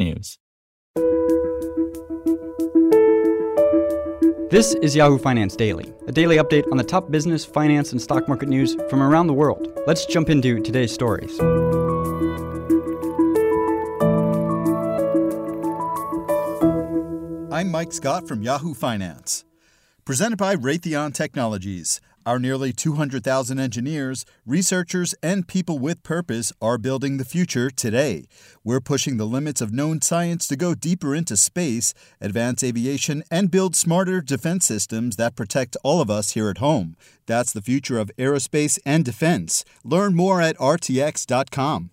technews. This is Yahoo Finance Daily, a daily update on the top business, finance, and stock market news from around the world. Let's jump into today's stories. I'm Mike Scott from Yahoo Finance. Presented by Raytheon Technologies. Our nearly 200,000 engineers, researchers, and people with purpose are building the future today. We're pushing the limits of known science to go deeper into space, advance aviation, and build smarter defense systems that protect all of us here at home. That's the future of aerospace and defense. Learn more at rtx.com.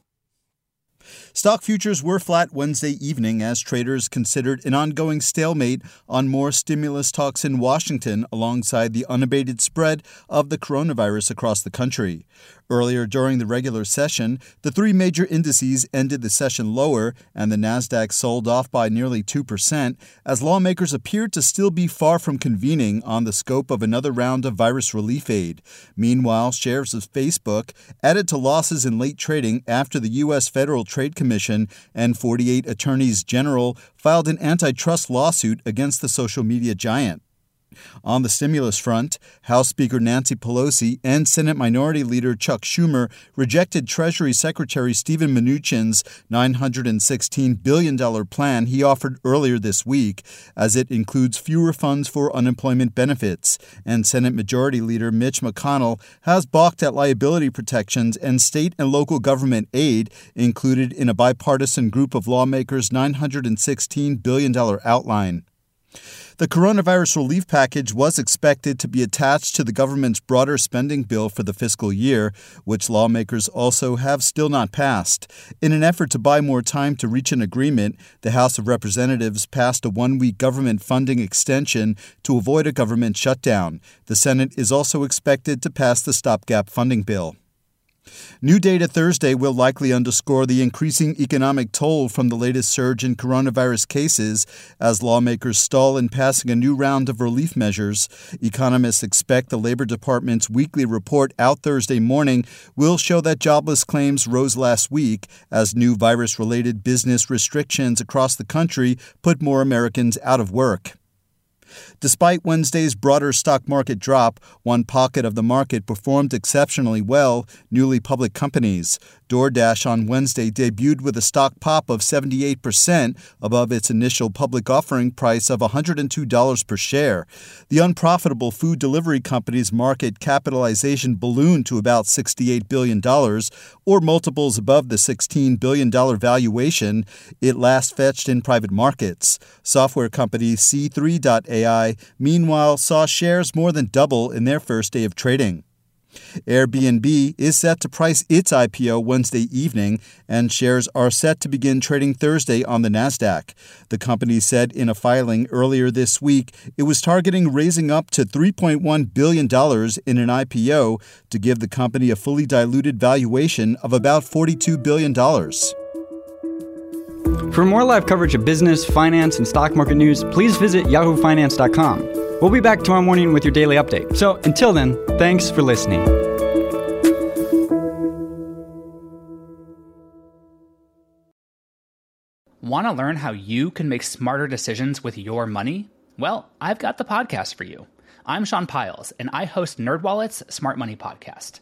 Stock futures were flat Wednesday evening as traders considered an ongoing stalemate on more stimulus talks in Washington alongside the unabated spread of the coronavirus across the country. Earlier during the regular session, the three major indices ended the session lower, and the Nasdaq sold off by nearly 2% as lawmakers appeared to still be far from convening on the scope of another round of virus relief aid. Meanwhile, shares of Facebook added to losses in late trading after the U.S. Federal Trade Commission and 48 attorneys general filed an antitrust lawsuit against the social media giant. On the stimulus front, House Speaker Nancy Pelosi and Senate Minority Leader Chuck Schumer rejected Treasury Secretary Steven Mnuchin's $916 billion plan he offered earlier this week, as it includes fewer funds for unemployment benefits. And Senate Majority Leader Mitch McConnell has balked at liability protections and state and local government aid included in a bipartisan group of lawmakers' $916 billion outline. The coronavirus relief package was expected to be attached to the government's broader spending bill for the fiscal year, which lawmakers also have still not passed. In an effort to buy more time to reach an agreement, the House of Representatives passed a one week government funding extension to avoid a government shutdown. The Senate is also expected to pass the stopgap funding bill. New data Thursday will likely underscore the increasing economic toll from the latest surge in coronavirus cases as lawmakers stall in passing a new round of relief measures. Economists expect the Labor Department's weekly report out Thursday morning will show that jobless claims rose last week as new virus related business restrictions across the country put more Americans out of work. Despite Wednesday's broader stock market drop, one pocket of the market performed exceptionally well newly public companies. DoorDash on Wednesday debuted with a stock pop of 78% above its initial public offering price of $102 per share. The unprofitable food delivery company's market capitalization ballooned to about $68 billion, or multiples above the $16 billion valuation it last fetched in private markets. Software company C3.ai, meanwhile, saw shares more than double in their first day of trading. Airbnb is set to price its IPO Wednesday evening, and shares are set to begin trading Thursday on the NASDAQ. The company said in a filing earlier this week it was targeting raising up to $3.1 billion in an IPO to give the company a fully diluted valuation of about $42 billion. For more live coverage of business, finance, and stock market news, please visit yahoofinance.com. We'll be back tomorrow morning with your daily update. So until then, thanks for listening. Want to learn how you can make smarter decisions with your money? Well, I've got the podcast for you. I'm Sean Pyles, and I host NerdWallet's Smart Money Podcast.